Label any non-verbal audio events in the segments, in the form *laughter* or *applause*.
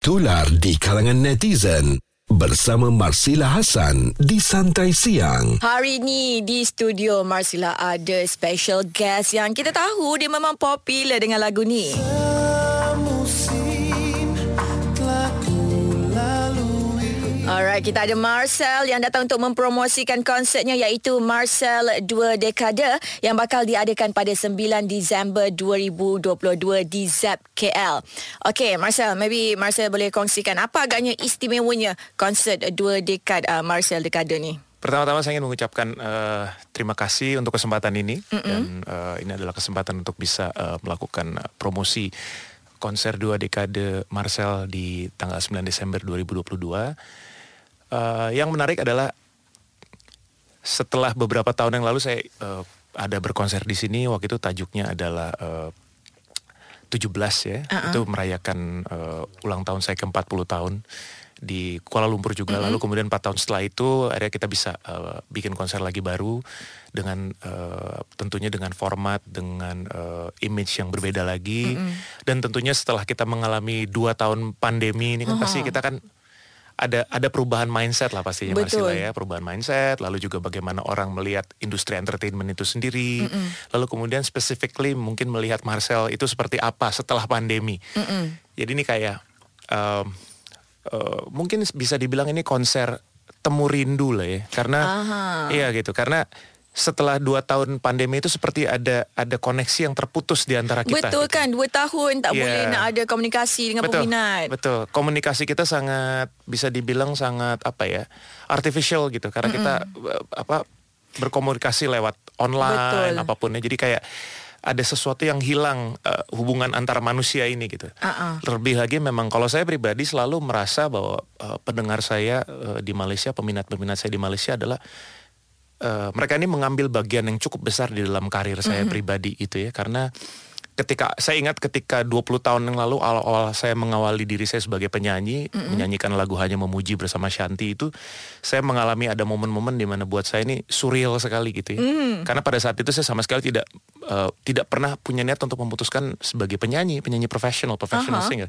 Tular di kalangan netizen bersama Marsila Hasan di Santai Siang. Hari ni di studio Marsila ada special guest yang kita tahu dia memang popular dengan lagu ni. Alright, kita ada Marcel yang datang untuk mempromosikan konsertnya iaitu Marcel 2 Dekade yang bakal diadakan pada 9 Disember 2022 di ZEP KL. Okay, Marcel, maybe Marcel boleh kongsikan apa agaknya istimewanya konsert 2 Dekade uh, Marcel Dekade ni? Pertama-tama saya ingin mengucapkan uh, terima kasih untuk kesempatan ini Mm-mm. dan uh, ini adalah kesempatan untuk bisa uh, melakukan uh, promosi konser dua dekade Marcel di tanggal 9 Desember 2022 uh, yang menarik adalah setelah beberapa tahun yang lalu saya uh, ada berkonser di sini waktu itu tajuknya adalah uh, 17 ya uh-uh. itu merayakan uh, ulang tahun saya ke 40 tahun di Kuala Lumpur juga mm-hmm. lalu kemudian 4 tahun setelah itu akhirnya kita bisa uh, bikin konser lagi baru dengan uh, tentunya dengan format dengan uh, image yang berbeda lagi mm-hmm. dan tentunya setelah kita mengalami dua tahun pandemi ini kan uh-huh. pasti kita kan ada ada perubahan mindset lah pastinya. Marsila ya perubahan mindset lalu juga bagaimana orang melihat industri entertainment itu sendiri mm -mm. lalu kemudian specifically mungkin melihat Marcel itu seperti apa setelah pandemi mm -mm. jadi ini kayak um, uh, mungkin bisa dibilang ini konser temu rindu lah ya karena iya gitu karena setelah dua tahun pandemi itu seperti ada ada koneksi yang terputus di antara kita. Betul gitu. kan, dua tahun tak yeah. boleh nak ada komunikasi dengan betul, peminat. Betul, komunikasi kita sangat bisa dibilang sangat apa ya, artificial gitu, karena mm -mm. kita apa berkomunikasi lewat online betul. apa pun ya, jadi kayak ada sesuatu yang hilang uh, hubungan antara manusia ini gitu. Uh-uh. Terlebih lagi memang kalau saya pribadi selalu merasa bahwa uh, pendengar saya uh, di Malaysia, peminat-peminat saya di Malaysia adalah uh, mereka ini mengambil bagian yang cukup besar di dalam karir saya mm-hmm. pribadi itu ya karena ketika saya ingat ketika 20 tahun yang lalu awal-awal saya mengawali diri saya sebagai penyanyi mm-hmm. menyanyikan lagu hanya memuji bersama Shanti itu saya mengalami ada momen-momen di mana buat saya ini surreal sekali gitu ya mm. karena pada saat itu saya sama sekali tidak uh, tidak pernah punya niat untuk memutuskan sebagai penyanyi penyanyi profesional professional uh-huh. singer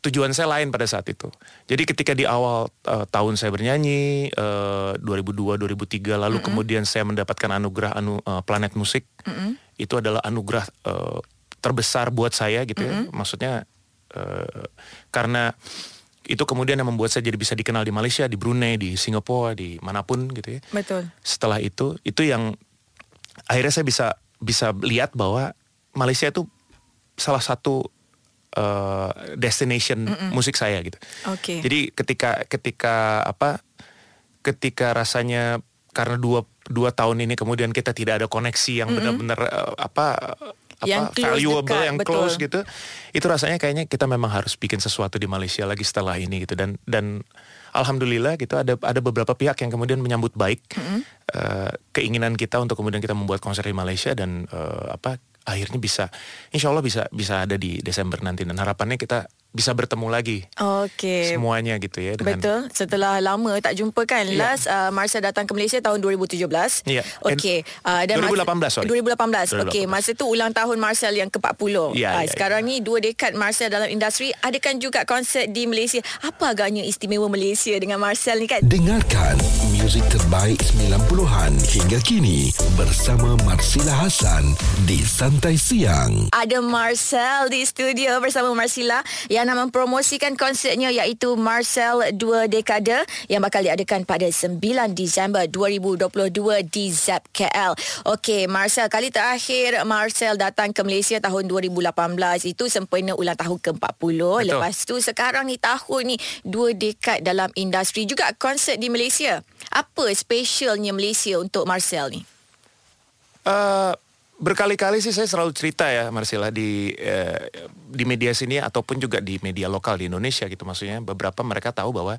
tujuan saya lain pada saat itu. Jadi ketika di awal uh, tahun saya bernyanyi uh, 2002 2003 lalu mm -hmm. kemudian saya mendapatkan anugerah anu uh, Planet Musik. Mm -hmm. Itu adalah anugerah uh, terbesar buat saya gitu ya. Mm -hmm. Maksudnya uh, karena itu kemudian yang membuat saya jadi bisa dikenal di Malaysia, di Brunei, di Singapura, di mana pun gitu ya. Betul. Setelah itu itu yang akhirnya saya bisa bisa lihat bahwa Malaysia itu salah satu uh, destination mm -mm. musik saya gitu. Okay. Jadi ketika ketika apa ketika rasanya karena dua dua tahun ini kemudian kita tidak ada koneksi yang mm -mm. benar-benar uh, apa yang apa valuable dekat, yang betul. close gitu itu rasanya kayaknya kita memang harus bikin sesuatu di Malaysia lagi setelah ini gitu dan dan alhamdulillah gitu ada ada beberapa pihak yang kemudian menyambut baik mm -hmm. uh, keinginan kita untuk kemudian kita membuat konser di Malaysia dan uh, apa akhirnya bisa insya Allah bisa bisa ada di Desember nanti dan harapannya kita bisa bertemu lagi. Okey. Semuanya gitu ya dengan Betul. Setelah lama tak jumpa kan. Yeah. Last uh, Marsha datang ke Malaysia tahun 2017. Iya. Yeah. Okey. Uh, dan 2018 sorry. 2018. 2018. Okey, masa tu ulang tahun Marcel yang ke-40. Yeah, uh, yeah, sekarang yeah. ni dua dekad Marcel dalam industri adakan juga konsert di Malaysia. Apa agaknya istimewa Malaysia dengan Marcel ni kan? Dengarkan muzik terbaik 90-an hingga kini bersama Marsila Hasan di Santai Siang. Ada Marcel di studio bersama Marsila yang nak mempromosikan konsertnya iaitu Marcel 2 Dekade yang bakal diadakan pada 9 Disember 2022 di ZEP KL. Okey, Marcel, kali terakhir Marcel datang ke Malaysia tahun 2018 itu sempena ulang tahun ke-40. Lepas tu sekarang ni tahun ni 2 dekad dalam industri juga konsert di Malaysia. Apa spesialnya Malaysia untuk Marcel ni? Uh, berkali-kali sih saya selalu cerita ya Marcella di eh, di media sini ataupun juga di media lokal di Indonesia gitu maksudnya beberapa mereka tahu bahwa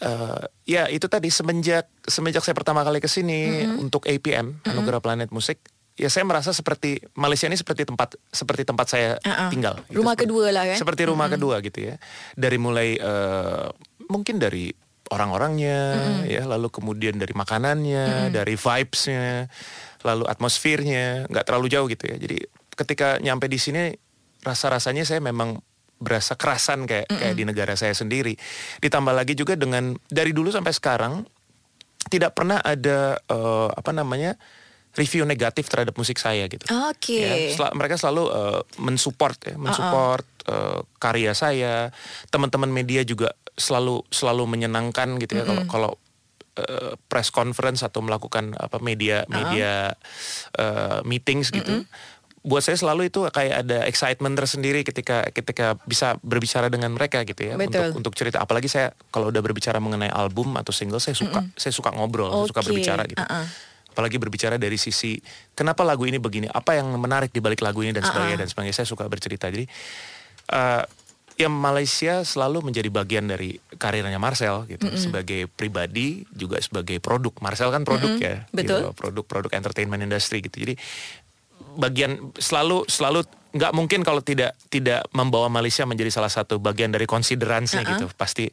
uh, ya itu tadi semenjak semenjak saya pertama kali ke sini mm-hmm. untuk APM mm-hmm. Anugerah Planet Musik ya saya merasa seperti Malaysia ini seperti tempat seperti tempat saya uh-uh. tinggal gitu. rumah seperti, kedua lah kan seperti rumah mm-hmm. kedua gitu ya dari mulai uh, mungkin dari orang-orangnya mm-hmm. ya lalu kemudian dari makanannya mm-hmm. dari vibesnya lalu atmosfernya nggak terlalu jauh gitu ya. Jadi ketika nyampe di sini rasa-rasanya saya memang berasa kerasan kayak mm -mm. kayak di negara saya sendiri. Ditambah lagi juga dengan dari dulu sampai sekarang tidak pernah ada uh, apa namanya review negatif terhadap musik saya gitu. Oke. Okay. Ya, sel mereka selalu uh, mensupport ya, mensupport uh -uh. uh, karya saya. Teman-teman media juga selalu selalu menyenangkan gitu ya kalau mm -hmm. kalau uh, press conference atau melakukan apa media media uh -uh. uh, meetings gitu. Mm -hmm buat saya selalu itu kayak ada excitement tersendiri ketika ketika bisa berbicara dengan mereka gitu ya Betul. untuk untuk cerita apalagi saya kalau udah berbicara mengenai album atau single saya suka mm -mm. saya suka ngobrol okay. saya suka berbicara gitu uh -uh. Apalagi berbicara dari sisi kenapa lagu ini begini apa yang menarik di balik lagu ini dan sebagainya uh -uh. dan sebagainya saya suka bercerita jadi uh, ya Malaysia selalu menjadi bagian dari karirnya Marcel gitu mm -hmm. sebagai pribadi juga sebagai produk Marcel kan produk mm -hmm. ya betul gitu, produk produk entertainment industry gitu jadi bagian selalu selalu nggak mungkin kalau tidak tidak membawa Malaysia menjadi salah satu bagian dari konsideransi uh -uh. gitu pasti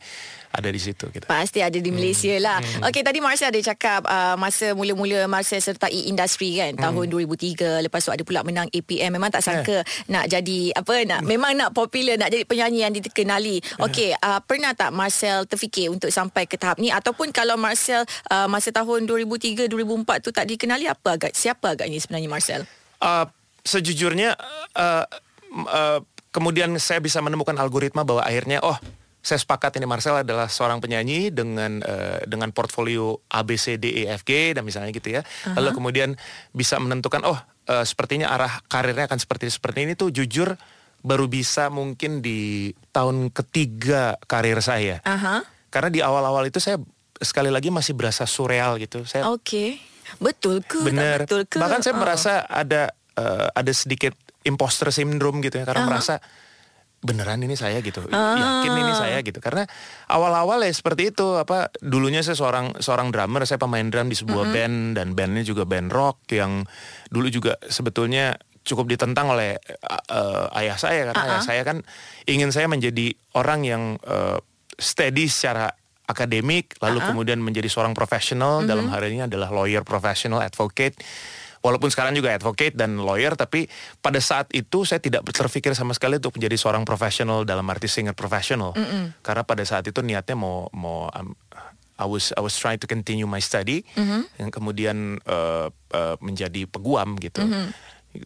ada di situ gitu. Pasti ada di hmm. Malaysia hmm. lah. Hmm. Okey tadi Marcel ada cakap uh, masa mula-mula Marcel sertai industri kan hmm. tahun 2003 lepas tu ada pula menang APM memang tak sangka yeah. nak jadi apa nak memang nak popular nak jadi penyanyi yang dikenali. Hmm. Okey uh, pernah tak Marcel terfikir untuk sampai ke tahap ni ataupun kalau Marcel uh, masa tahun 2003 2004 tu tak dikenali apa agak siapa agaknya sebenarnya Marcel? Uh, sejujurnya uh, uh, kemudian saya bisa menemukan algoritma bahwa akhirnya oh saya sepakat ini Marcel adalah seorang penyanyi dengan uh, dengan portfolio A B C D E F G dan misalnya gitu ya. Uh-huh. Lalu kemudian bisa menentukan oh uh, sepertinya arah karirnya akan seperti seperti ini tuh jujur baru bisa mungkin di tahun ketiga karir saya. Uh-huh. Karena di awal-awal itu saya sekali lagi masih berasa surreal gitu. Saya Oke. Okay. Betul ke? Benar. betul ke? Bahkan saya uh. merasa ada uh, ada sedikit imposter syndrome gitu ya karena uh -huh. merasa beneran ini saya gitu uh. yakin ini saya gitu karena awal-awal ya seperti itu apa dulunya saya seorang seorang drummer saya pemain drum di sebuah uh -huh. band dan bandnya juga band rock yang dulu juga sebetulnya cukup ditentang oleh uh, ayah saya karena uh -huh. ayah saya kan ingin saya menjadi orang yang uh, steady secara akademik lalu uh -huh. kemudian menjadi seorang profesional uh -huh. dalam hari ini adalah lawyer professional advocate walaupun sekarang juga advocate dan lawyer tapi pada saat itu saya tidak terpikir sama sekali untuk menjadi seorang profesional dalam arti singer profesional mm -hmm. karena pada saat itu niatnya mau mau um, I was I was trying to continue my study mm -hmm. yang kemudian uh, uh, menjadi peguam gitu mm -hmm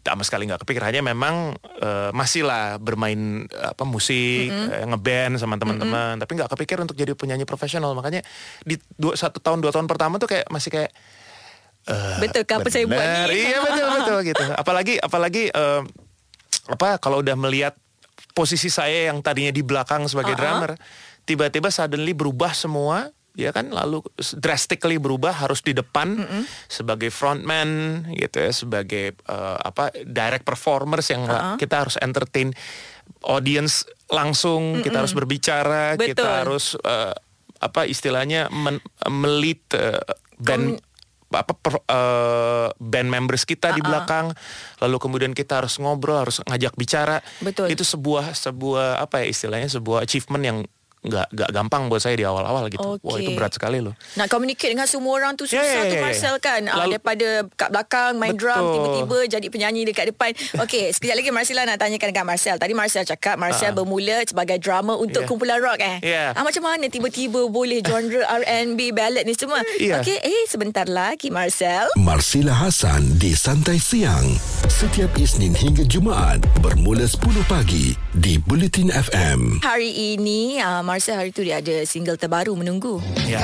sama sekali nggak kepikir hanya memang uh, masih lah bermain apa musik mm -hmm. uh, ngeband sama teman-teman mm -hmm. tapi nggak kepikir untuk jadi penyanyi profesional makanya di dua, satu tahun dua tahun pertama tuh kayak masih kayak uh, betul apa saya buat ini iya betul betul gitu apalagi apalagi uh, apa kalau udah melihat posisi saya yang tadinya di belakang sebagai uh -huh. drummer tiba-tiba suddenly berubah semua ya kan lalu drastically berubah harus di depan mm -hmm. sebagai frontman gitu ya sebagai uh, apa direct performers yang uh -huh. kita harus entertain audience langsung mm -hmm. kita harus berbicara Betul. kita harus uh, apa istilahnya men melit uh, band Kom apa per, uh, band members kita uh -uh. di belakang lalu kemudian kita harus ngobrol harus ngajak bicara Betul. itu sebuah sebuah apa ya istilahnya sebuah achievement yang nggak nggak gampang buat saya di awal-awal gitu. Okay. Wah itu berat sekali loh. Nak communicate dengan semua orang tu susah yeah, yeah, yeah, tu Marcel kan. Ah, Lalu, uh, daripada kat belakang main betul. drum tiba-tiba jadi penyanyi dekat depan. Okey, sekejap lagi Marcella nak tanyakan dengan Marcel. Tadi Marcel cakap Marcel uh. bermula sebagai drummer untuk yeah. kumpulan rock eh. Yeah. Ah, macam mana tiba-tiba boleh genre *laughs* R&B ballad ni semua? Yeah. Okey, eh sebentar lagi Marcel. Marsila Hasan di Santai Siang. Setiap Isnin hingga Jumaat bermula 10 pagi di Bulletin FM. Hari ini uh, Marcel hari tu dia ada single terbaru menunggu. Ya.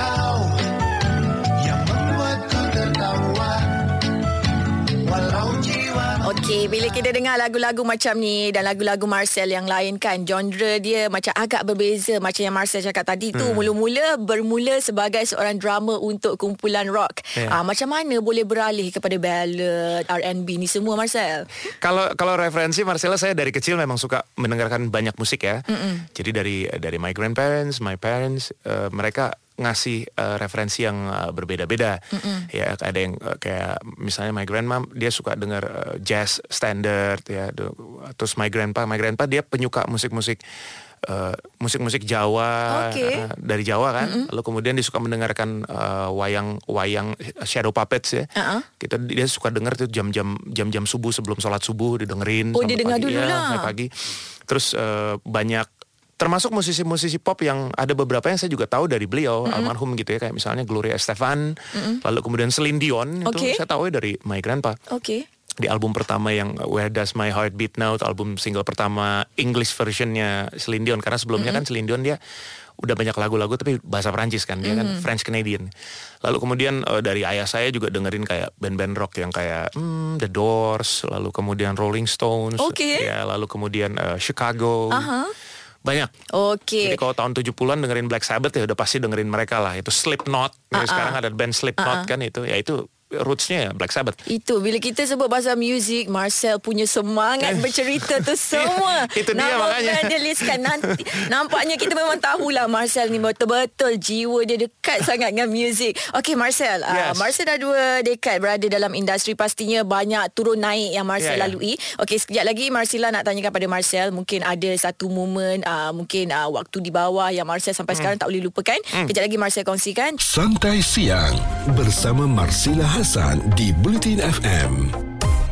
Okey, bila kita dengar lagu-lagu macam ni dan lagu-lagu Marcel yang lain kan, genre dia macam agak berbeza macam yang Marcel cakap tadi tu. Hmm. Mula-mula bermula sebagai seorang drama untuk kumpulan rock. Yeah. Ah, macam mana boleh beralih kepada ballad, R&B ni semua Marcel? Kalau kalau referensi Marcella saya dari kecil memang suka mendengarkan banyak musik ya. Mm-mm. Jadi dari dari my grandparents, my parents, uh, mereka ngasih uh, referensi yang uh, berbeda-beda. Mm-hmm. Ya ada yang uh, kayak misalnya my grandma dia suka dengar uh, jazz standard ya. Terus my grandpa, my grandpa dia penyuka musik-musik uh, musik-musik Jawa Okey. uh, dari Jawa kan. Lalu kemudian dia suka mendengarkan uh, wayang-wayang shadow puppets ya. Uh-uh. Kita dia suka dengar tuh jam-jam jam-jam subuh sebelum sholat subuh didengerin. Oh, sampai pagi. dulu Ya, lah. pagi. Terus uh, banyak termasuk musisi-musisi pop yang ada beberapa yang saya juga tahu dari beliau almarhum gitu ya kayak misalnya Gloria Estefan, lalu kemudian Celine Dion Okey. itu saya tahu ya dari My Grandpa. Okey. di album pertama yang Where Does My Heart Beat Now album single pertama English versionnya Celine Dion. Karena sebelumnya kan Celine Dion dia udah banyak lagu-lagu tapi bahasa Perancis kan dia kan French Canadian. Lalu kemudian eh, dari ayah saya juga dengerin kayak band-band rock yang kayak hmm, The Doors lalu kemudian Rolling Stones. Oke. ya lalu kemudian eh, Chicago. Aha. Banyak. Okey. jadi kalau tahun 70-an dengerin Black Sabbath ya udah pasti dengerin mereka lah. Itu Slipknot. Ah, sekarang ada band Slipknot kan itu. Ya itu rootsnya ya Black Sabbath. Itu bila kita sebut bahasa muzik Marcel punya semangat *laughs* bercerita tu semua. *laughs* Itu dia Nama makanya. paneliskan nanti Nampaknya kita memang tahulah Marcel ni betul-betul jiwa dia dekat sangat dengan muzik Okey Marcel. Uh, Yes. Marcel dah dua dekad berada dalam industri. Pastinya banyak turun naik yang Marcel Ya, ya. lalui. Okey sekejap lagi Marcella nak tanyakan pada Marcel. Mungkin ada satu momen uh, Mungkin uh, waktu di bawah Yang Marcel sampai sekarang tak boleh lupakan. Kejap lagi Marcel kongsikan. Santai siang bersama Marsila Hasan di Bulletin FM.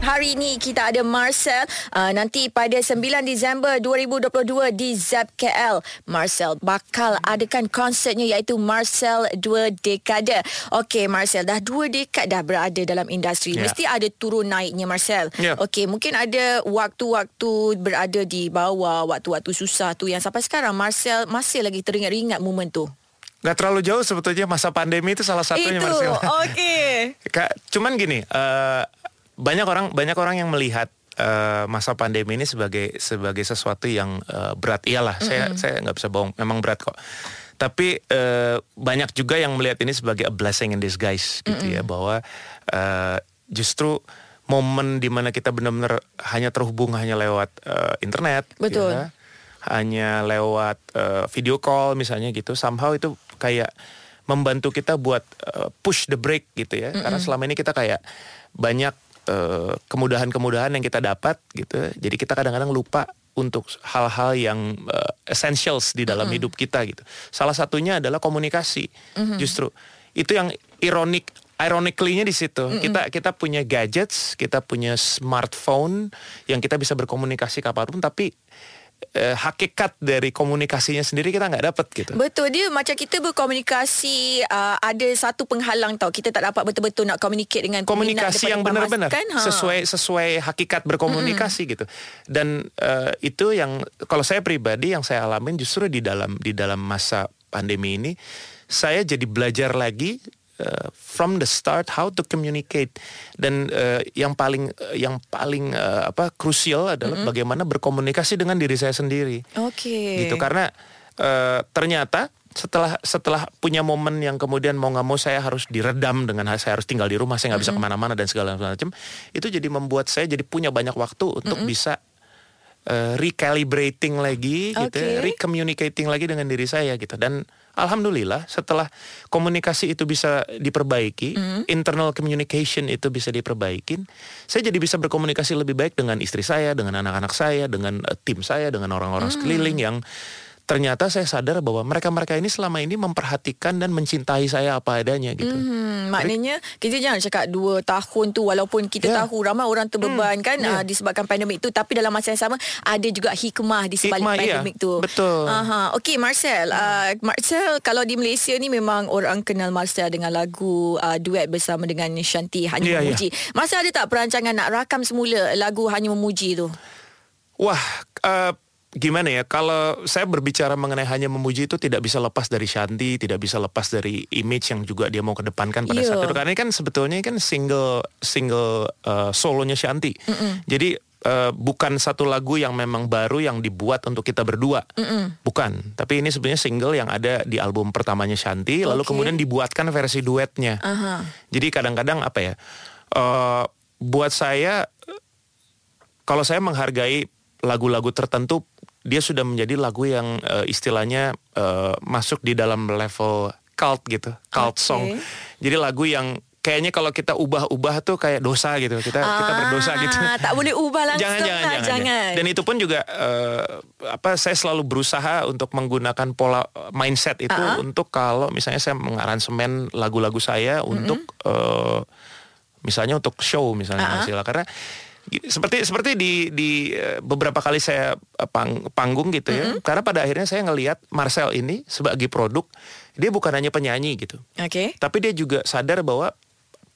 Hari ini kita ada Marcel uh, Nanti pada 9 Disember 2022 di ZEP KL Marcel bakal adakan konsertnya iaitu Marcel 2 Dekade Okey Marcel dah 2 dekad dah berada dalam industri Ya. Mesti ada turun naiknya Marcel Ya. Okey mungkin ada waktu-waktu berada di bawah Waktu-waktu susah tu Yang sampai sekarang Marcel masih lagi teringat-ingat momen tu Gak terlalu jauh sebetulnya masa pandemi itu salah satunya Itu *laughs* okey Kak, cuman gini, eh, banyak orang banyak orang yang melihat eh, masa pandemi ini sebagai sebagai sesuatu yang eh, berat. Iyalah, saya saya nggak bisa bohong, memang berat kok. Tapi eh, banyak juga yang melihat ini sebagai a blessing in disguise gitu ya, bahwa eh, justru momen di mana kita benar-benar hanya terhubung hanya lewat eh, internet, Betul. ya, hanya lewat eh, video call misalnya gitu, somehow itu kayak membantu kita buat eh, push the brake gitu ya. Karena selama ini kita kayak banyak eh, kemudahan-kemudahan yang kita dapat gitu. Jadi kita kadang-kadang lupa untuk hal-hal yang eh, essentials di dalam hidup kita gitu. Salah satunya adalah komunikasi. Justru itu yang ironik Ironically-nya di situ kita kita punya gadgets, kita punya smartphone yang kita bisa berkomunikasi kapan pun, tapi eh, hakikat dari komunikasinya sendiri kita nggak dapat gitu. Betul dia macam kita berkomunikasi uh, ada satu penghalang tau kita tak dapat betul-betul nak communicate dengan komunikasi yang benar-benar ha. sesuai sesuai hakikat berkomunikasi gitu dan eh, itu yang kalau saya pribadi yang saya alamin justru di dalam di dalam masa pandemi ini saya jadi belajar lagi eh, from the start how to communicate. Dan eh, yang paling yang paling eh, apa krusial adalah bagaimana berkomunikasi dengan diri saya sendiri. Okey. gitu karena eh, ternyata setelah setelah punya momen yang kemudian mau nggak mau saya harus diredam dengan saya harus tinggal di rumah saya nggak bisa ke mana-mana dan segala macam itu jadi membuat saya jadi punya banyak waktu untuk bisa eh, recalibrating lagi gitu ya, recommunicating lagi dengan diri saya gitu. Dan alhamdulillah setelah komunikasi itu bisa diperbaiki internal communication itu bisa diperbaikin saya jadi bisa berkomunikasi lebih baik dengan istri saya dengan anak-anak saya dengan eh, tim saya dengan orang-orang sekeliling yang ternyata saya sadar bahwa mereka-mereka ini selama ini memperhatikan dan mencintai saya apa adanya gitu Hmm, maknanya kita jangan cakap dua tahun tu walaupun kita Ya. tahu ramai orang terbeban kan ya. uh, disebabkan pandemik tu tapi dalam masa yang sama ada juga hikmah di sebalik Hikmah, ya. pandemik tu. Betul. Aha. Okey Marcel, uh, Marcel kalau di Malaysia ni memang orang kenal Marcel dengan lagu uh, duet bersama dengan Shanti Hanya Ya, ya. Memuji. Marcel ada tak perancangan nak rakam semula lagu Hanya Memuji tu? Wah, eh, gimana ya? Kalau saya berbicara mengenai hanya memuji itu tidak bisa lepas dari Shanti, tidak bisa lepas dari image yang juga dia mau kedepankan pada Iya. saat itu. Karena ini kan sebetulnya kan single single eh, solonya Shanti. Jadi eh, bukan satu lagu yang memang baru yang dibuat untuk kita berdua, bukan. Tapi ini sebenarnya single yang ada di album pertamanya Shanti, lalu Oke. kemudian dibuatkan versi duetnya. Aha. Jadi kadang-kadang apa ya? eh, buat saya kalau saya menghargai lagu-lagu tertentu dia sudah menjadi lagu yang eh, istilahnya eh, masuk di dalam level cult gitu, cult Oke. song. Jadi lagu yang kayaknya kalau kita ubah-ubah tuh kayak dosa gitu. Kita kita berdosa gitu. Ah, Tak boleh ubah langsung jangan, jangan, jangan, jangan. Dan itu pun juga eh, apa saya selalu berusaha untuk menggunakan pola mindset itu Ah. untuk kalau misalnya saya mengaransemen lagu-lagu saya untuk eh, misalnya untuk show misalnya Ah. Marcella karena gi- seperti seperti di di eh, beberapa kali saya eh, pang- panggung gitu ya. Karena pada akhirnya saya ngelihat Marcel ini sebagai produk dia bukan hanya penyanyi gitu. Okey. Tapi dia juga sadar bahwa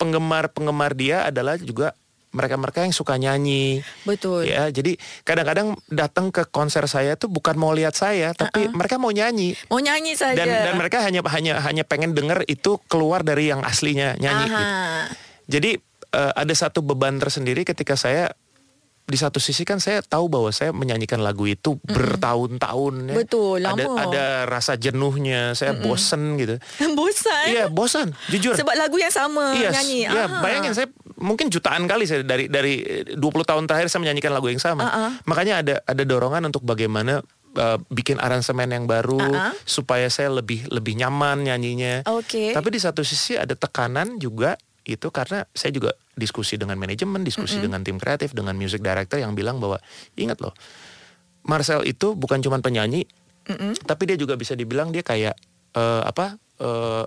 penggemar-penggemar dia adalah juga mereka-mereka yang suka nyanyi. Betul. Ya, jadi kadang-kadang datang ke konser saya tuh bukan mau lihat saya, tapi mereka mau nyanyi. Mau nyanyi saja. Dan dan mereka hanya hanya hanya pengen denger itu keluar dari yang aslinya nyanyi Aha. gitu. Jadi eh, ada satu beban tersendiri ketika saya di satu sisi kan saya tahu bahwa saya menyanyikan lagu itu bertahun-tahun ya. Betul, Ada lama. ada rasa jenuhnya, saya bosen gitu. *laughs* Bosan. Iya, bosan, jujur. Sebab lagu yang sama Iya, nyanyi. iya, bayangin saya mungkin jutaan kali saya dari dari 20 tahun terakhir saya menyanyikan lagu yang sama. Uh-uh. Makanya ada ada dorongan untuk bagaimana uh, bikin aransemen yang baru Uh-uh. supaya saya lebih lebih nyaman nyanyinya. Oke. Tapi di satu sisi ada tekanan juga itu karena saya juga diskusi dengan manajemen, diskusi dengan tim kreatif, dengan music director yang bilang bahwa ingat loh, Marcel itu bukan cuma penyanyi, tapi dia juga bisa dibilang dia kayak eh, apa eh,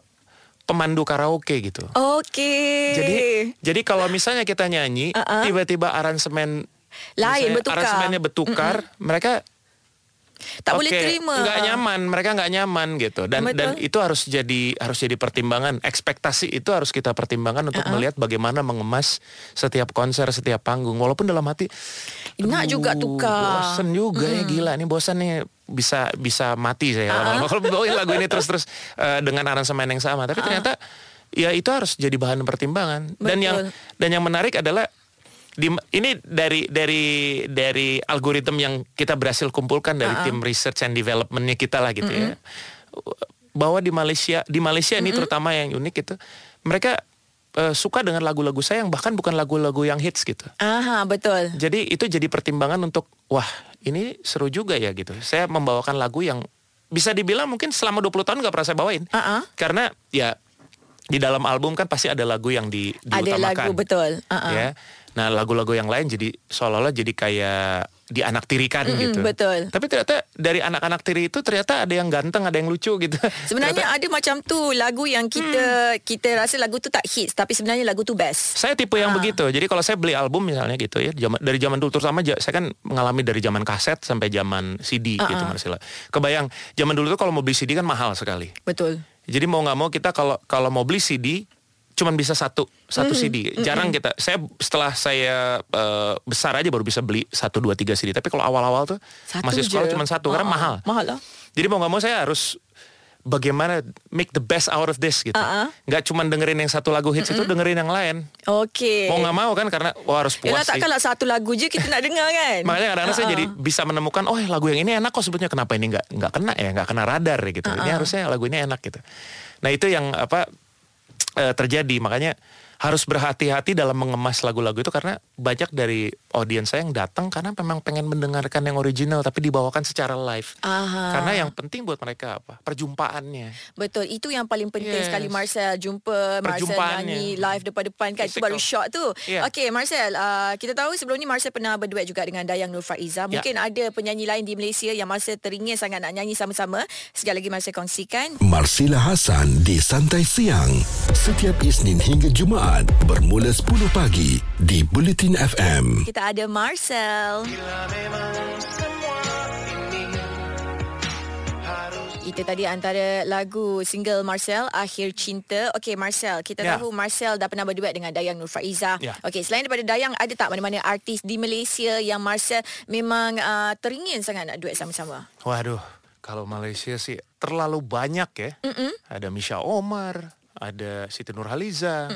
pemandu karaoke gitu. Okey. Jadi jadi kalau misalnya kita nyanyi tiba-tiba aransemen Lain, bertukar. aransemennya bertukar, mereka tak boleh Oke, terima. nggak nyaman, mereka nggak nyaman gitu. Dan Betul. dan itu harus jadi harus jadi pertimbangan. Ekspektasi itu harus kita pertimbangkan untuk Uh-uh. melihat bagaimana mengemas setiap konser, setiap panggung. Walaupun dalam hati Nak juga "Aduh, tukar." Bosen juga ya gila nih bosan nih bisa bisa mati saya Uh-uh. lama-lama kalau bawain lagu ini terus-terus eh, dengan aransemen yang sama. Tapi ternyata ya itu harus jadi bahan pertimbangan. Dan yang Betul. dan yang menarik adalah di, ini dari dari dari algoritma yang kita berhasil kumpulkan dari tim research and developmentnya kita lah gitu ya bahwa di Malaysia di Malaysia ini terutama yang unik itu mereka eh, suka dengan lagu-lagu saya yang bahkan bukan lagu-lagu yang hits gitu Aha, betul. jadi itu jadi pertimbangan untuk wah ini seru juga ya gitu saya membawakan lagu yang bisa dibilang mungkin selama 20 tahun nggak pernah saya bawain Uh-uh. karena ya di dalam album kan pasti ada lagu yang di, Ada diutamakan lagu betul. Uh-uh. ya. Nah lagu-lagu yang lain jadi seolah-olah jadi kayak dianaktirikan gitu. betul. Tapi ternyata dari anak-anak tiri itu ternyata ada yang ganteng, ada yang lucu gitu. *laughs* Sebenarnya Ternyata ada macam tu lagu yang kita kita rasa lagu tu tak hits tapi sebenarnya lagu tu best. saya tipe yang Ah. begitu. Jadi kalau saya beli album misalnya gitu ya, zaman, dari zaman dulu terutama saya kan mengalami dari zaman kaset sampai zaman CD gitu Ah, Marcella. Kebayang zaman dulu tuh kalau mau beli CD kan mahal sekali. Betul. Jadi mau nggak mau kita kalau kalau mau beli CD cuman bisa satu satu CD. Jarang kita. Saya setelah saya eh, besar aja baru bisa beli satu dua tiga CD. Tapi kalau awal-awal tuh Satu masih sekolah je. cuma satu karena Ah, mahal. Mahal lah. Jadi mau nggak mau saya harus bagaimana make the best out of this gitu. Nggak cuma dengerin yang satu lagu hits itu dengerin yang lain. Okey. Mau nggak mau kan karena wah harus puas Yalah sih. takkanlah satu lagu je kita nak dengar kan. *laughs* Makanya kadang-kadang saya Ah, jadi bisa menemukan oh lagu yang ini enak kok sebetulnya kenapa ini nggak nggak kena ya nggak kena radar ya gitu. Ini harusnya lagu ini enak gitu. Nah itu yang apa eh, terjadi. Makanya harus berhati-hati dalam mengemas lagu-lagu itu karena banyak dari audiens saya yang datang karena memang pengen mendengarkan yang original tapi dibawakan secara live. Aha. Karena yang penting buat mereka apa? Perjumpaannya. Betul, itu yang paling penting Yes. sekali Marcel jumpa Marcel nyanyi live depan-depan kan itu Physical. baru shock tu. Yeah. Okey Marcel, uh, kita tahu sebelum ni Marcel pernah berduet juga dengan Dayang Nur Faiza. Mungkin ada penyanyi lain di Malaysia yang Marcel teringin sangat nak nyanyi sama-sama. Sekali lagi Marcel kongsikan. Marsila Hasan di Santai Siang. Setiap Isnin hingga Jumaat bermula 10 pagi di Bulletin FM. Kita ada Marcel. Itu tadi antara lagu single Marcel Akhir Cinta. Okey Marcel, kita Ya. tahu Marcel dah pernah berduet dengan Dayang Nur Faiza. Ya. Okey, selain daripada Dayang ada tak mana-mana artis di Malaysia yang Marcel memang uh, teringin sangat nak duet sama-sama? Waduh, kalau Malaysia sih terlalu banyak ya. Ada Misha Omar, ada Siti Nurhaliza,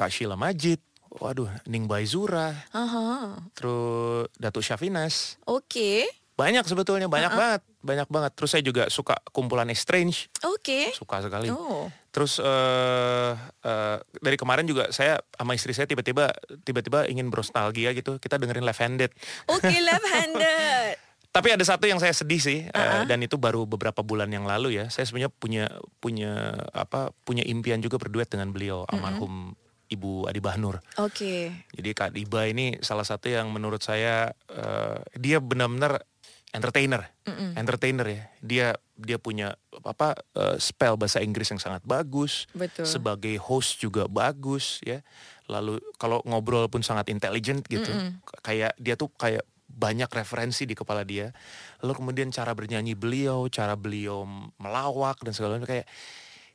Kak Sheila Majid, waduh, Ning Baizura, Aha. terus Datuk Syafinas. Okey. Banyak sebetulnya, banyak banget, banyak banget. Terus saya juga suka kumpulan Strange, Okey. suka sekali. Oh. Terus eh eh, dari kemarin juga saya sama istri saya tiba-tiba tiba-tiba ingin bernostalgia gitu. Kita dengerin Left Handed. Okey left-handed. *laughs* Tapi ada satu yang saya sedih sih eh, dan itu baru beberapa bulan yang lalu ya. Saya sebenarnya punya punya apa punya impian juga berduet dengan beliau almarhum Ibu Adi Bahnur. Okey. Jadi Kak Diba ini salah satu yang menurut saya uh, dia benar-benar entertainer, Mm-mm. entertainer ya. Dia dia punya apa uh, spell bahasa Inggris yang sangat bagus. Betul. Sebagai host juga bagus ya. Lalu kalau ngobrol pun sangat intelligent gitu. Mm-mm. Kayak dia tuh kayak banyak referensi di kepala dia. Lalu kemudian cara bernyanyi beliau, cara beliau melawak dan segala macam kayak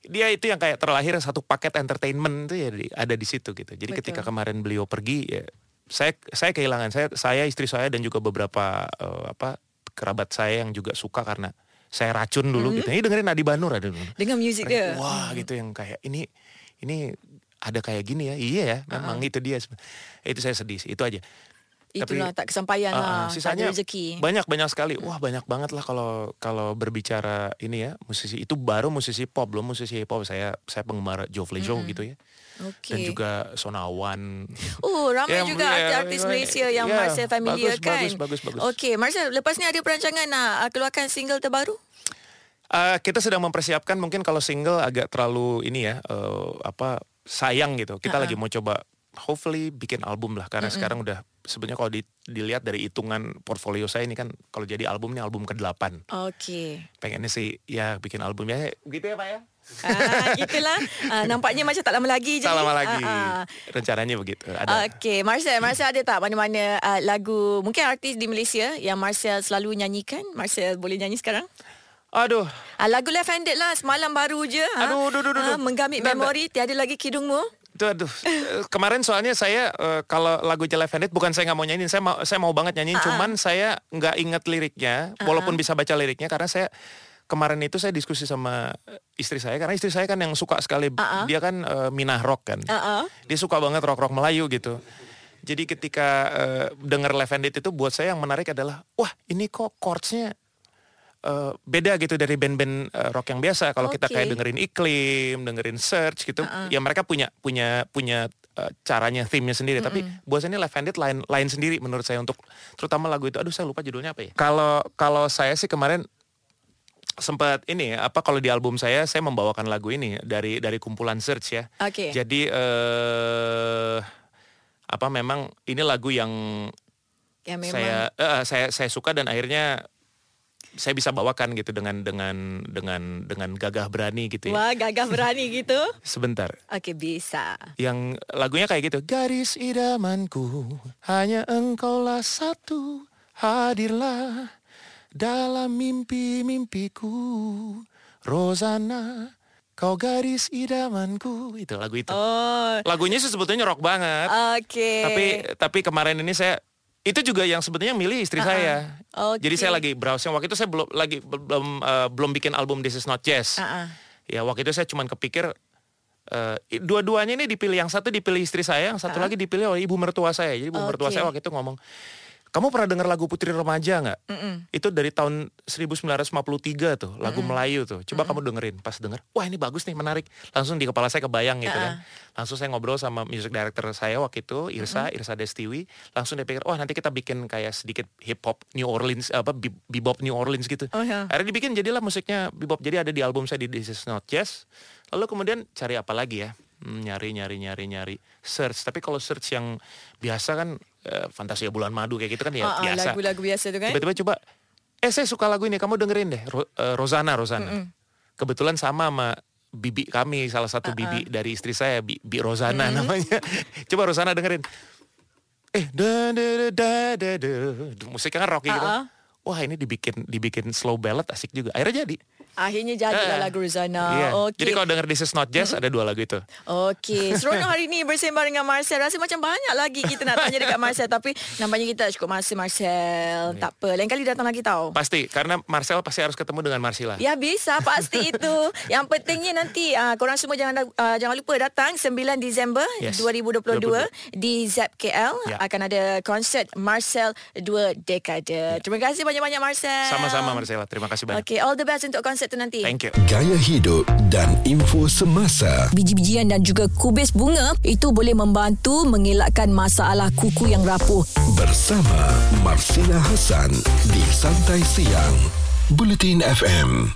dia itu yang kayak terlahir satu paket entertainment itu ya di, ada di situ gitu. Jadi Betul. ketika kemarin beliau pergi ya saya saya kehilangan saya saya istri saya dan juga beberapa uh, apa kerabat saya yang juga suka karena saya racun dulu mm-hmm. gitu. Ini dengerin Adi Banur ada dulu. Dengan musik dia. Wah, mm. gitu yang kayak ini ini ada kayak gini ya. Iya ya, memang uh-huh. itu dia. Itu saya sedih. Itu aja. Itulah Tapi, tak kesampaian uh, lah. Sisanya rezeki. Banyak banyak sekali. Wah banyak banget lah kalau kalau berbicara ini ya musisi itu baru musisi pop belum musisi hip hop. Saya saya penggemar Joe Flejo mm-hmm. gitu ya. Okay. Dan juga Sonawan. Oh ramai ya, juga ya, artis ya, Malaysia yang ya, Marcel familiar bagus, kan. Bagus bagus bagus. Okey Marcel lepas ni ada perancangan nak keluarkan single terbaru? Uh, kita sedang mempersiapkan mungkin kalau single agak terlalu ini ya uh, apa sayang gitu. Kita uh-uh. lagi mau coba hopefully bikin album lah karena mm -hmm. sekarang udah sebenarnya kalau di, dilihat dari hitungan portfolio saya ini kan kalau jadi album ini album ke-8. Oke. Okay. Pengennya sih ya bikin album ya gitu ya Pak ya. ah, gitulah. Ah, nampaknya macam tak lama lagi je. Tak lama lagi. Ah, ah. Rencananya begitu. Ada. Okey, Marcel, Marcel ada tak mana-mana uh, lagu mungkin artis di Malaysia yang Marcel selalu nyanyikan? Marcel boleh nyanyi sekarang? Aduh. Ah, lagu Left Handed lah semalam baru je. Aduh, aduh, aduh, aduh. Ah, menggamit memori tiada lagi kidungmu. Tuh, aduh. Eh, kemarin soalnya saya uh, kalau lagu Handed bukan saya nggak mau nyanyiin, saya mau saya mau banget nyanyiin, uh-uh. cuman saya nggak inget liriknya, uh-uh. walaupun bisa baca liriknya karena saya kemarin itu saya diskusi sama istri saya karena istri saya kan yang suka sekali uh-uh. dia kan uh, minah rock kan, uh-uh. dia suka banget rock rock Melayu gitu. Jadi ketika uh, denger Handed itu buat saya yang menarik adalah, wah ini kok chordsnya uh, beda gitu dari band-band uh, rock yang biasa. Kalau okay. kita kayak dengerin iklim, dengerin search gitu, uh-uh. ya mereka punya punya punya uh, caranya theme-nya sendiri. Mm-hmm. Tapi buat saya ini Left Handed lain lain sendiri menurut saya untuk terutama lagu itu. Aduh saya lupa judulnya apa ya. Kalau kalau saya sih kemarin sempat ini apa kalau di album saya saya membawakan lagu ini dari dari kumpulan search ya. Oke. Okay. Jadi uh, apa memang ini lagu yang ya, memang. saya uh, saya saya suka dan akhirnya saya bisa bawakan gitu dengan dengan dengan dengan gagah berani gitu ya. Wah, gagah berani gitu. *laughs* Sebentar. Oke, bisa. Yang lagunya kayak gitu. Garis idamanku, hanya engkaulah satu, hadirlah dalam mimpi-mimpiku. Rosana, Kau garis idamanku itu lagu itu. Oh. Lagunya sih sebetulnya rock banget. Oke. Okay. Tapi tapi kemarin ini saya itu juga yang sebetulnya milih istri uh -uh. saya. Okay. Jadi saya lagi browsing waktu itu saya belum lagi belum uh, belum bikin album This Is Not Jazz. Uh -uh. Ya waktu itu saya cuma kepikir uh, dua-duanya ini dipilih yang satu dipilih istri saya, yang satu uh -uh. lagi dipilih oleh ibu mertua saya. Jadi ibu okay. mertua saya waktu itu ngomong kamu pernah dengar lagu Putri Remaja nggak? Mm -mm. Itu dari tahun 1953 tuh, lagu mm -mm. Melayu tuh. Coba mm -mm. kamu dengerin. Pas denger, wah ini bagus nih, menarik. Langsung di kepala saya kebayang gitu uh -uh. kan. Langsung saya ngobrol sama music director saya waktu itu, Irsa, mm -hmm. Irsa Destiwi. Langsung dia pikir, wah nanti kita bikin kayak sedikit hip hop New Orleans, apa bebop New Orleans gitu. Oh, yeah. Akhirnya dibikin jadilah musiknya bebop. Jadi ada di album saya di This Is Not Jazz. Lalu kemudian cari apa lagi ya? Hmm, nyari, nyari, nyari, nyari. Search. Tapi kalau search yang biasa kan uh, Fantasia Bulan Madu kayak gitu kan ya uh, uh, biasa. Lagu-lagu biasa itu kan. Tiba-tiba coba, eh saya suka lagu ini, kamu dengerin deh, Ro, uh, Rosana, Rosana. Mm -mm. Kebetulan sama sama bibi kami, salah satu uh, uh. bibi dari istri saya, Bi, Bi Rosana mm -hmm. namanya. *laughs* coba Rosana dengerin. Eh, da da da da da, musiknya kan rocky uh, uh. gitu. Wah ini dibikin dibikin slow ballad asik juga. Akhirnya jadi. Akhirnya jadilah uh, lagu Rosana. Iya. Okay. Jadi kalau denger This Is Not Jazz ada dua lagu itu. Okey. *laughs* Seronok hari ini bersembang dengan Marcel. Rasa macam banyak lagi kita nak tanya dekat Marcel. Tapi nampaknya kita cukup masa Marcel. Yeah. Tak apa. Lain kali datang lagi tahu. Pasti. Karena Marcel pasti harus ketemu dengan Marcella. Ya bisa. Pasti itu. Yang pentingnya nanti uh, korang semua jangan uh, jangan lupa datang 9 Disember yes. 2022 22. di ZKL. Yeah. Akan ada konsert Marcel 2 Dekade. Yeah. Terima kasih banyak-banyak Marcel. Sama-sama Marcella. Terima kasih banyak. Okay. All the best untuk konsert tu nanti. Thank you. Gaya hidup dan info semasa. Biji-bijian dan juga kubis bunga itu boleh membantu mengelakkan masalah kuku yang rapuh. Bersama Marsila Hasan di Santai Siang. Bulletin FM.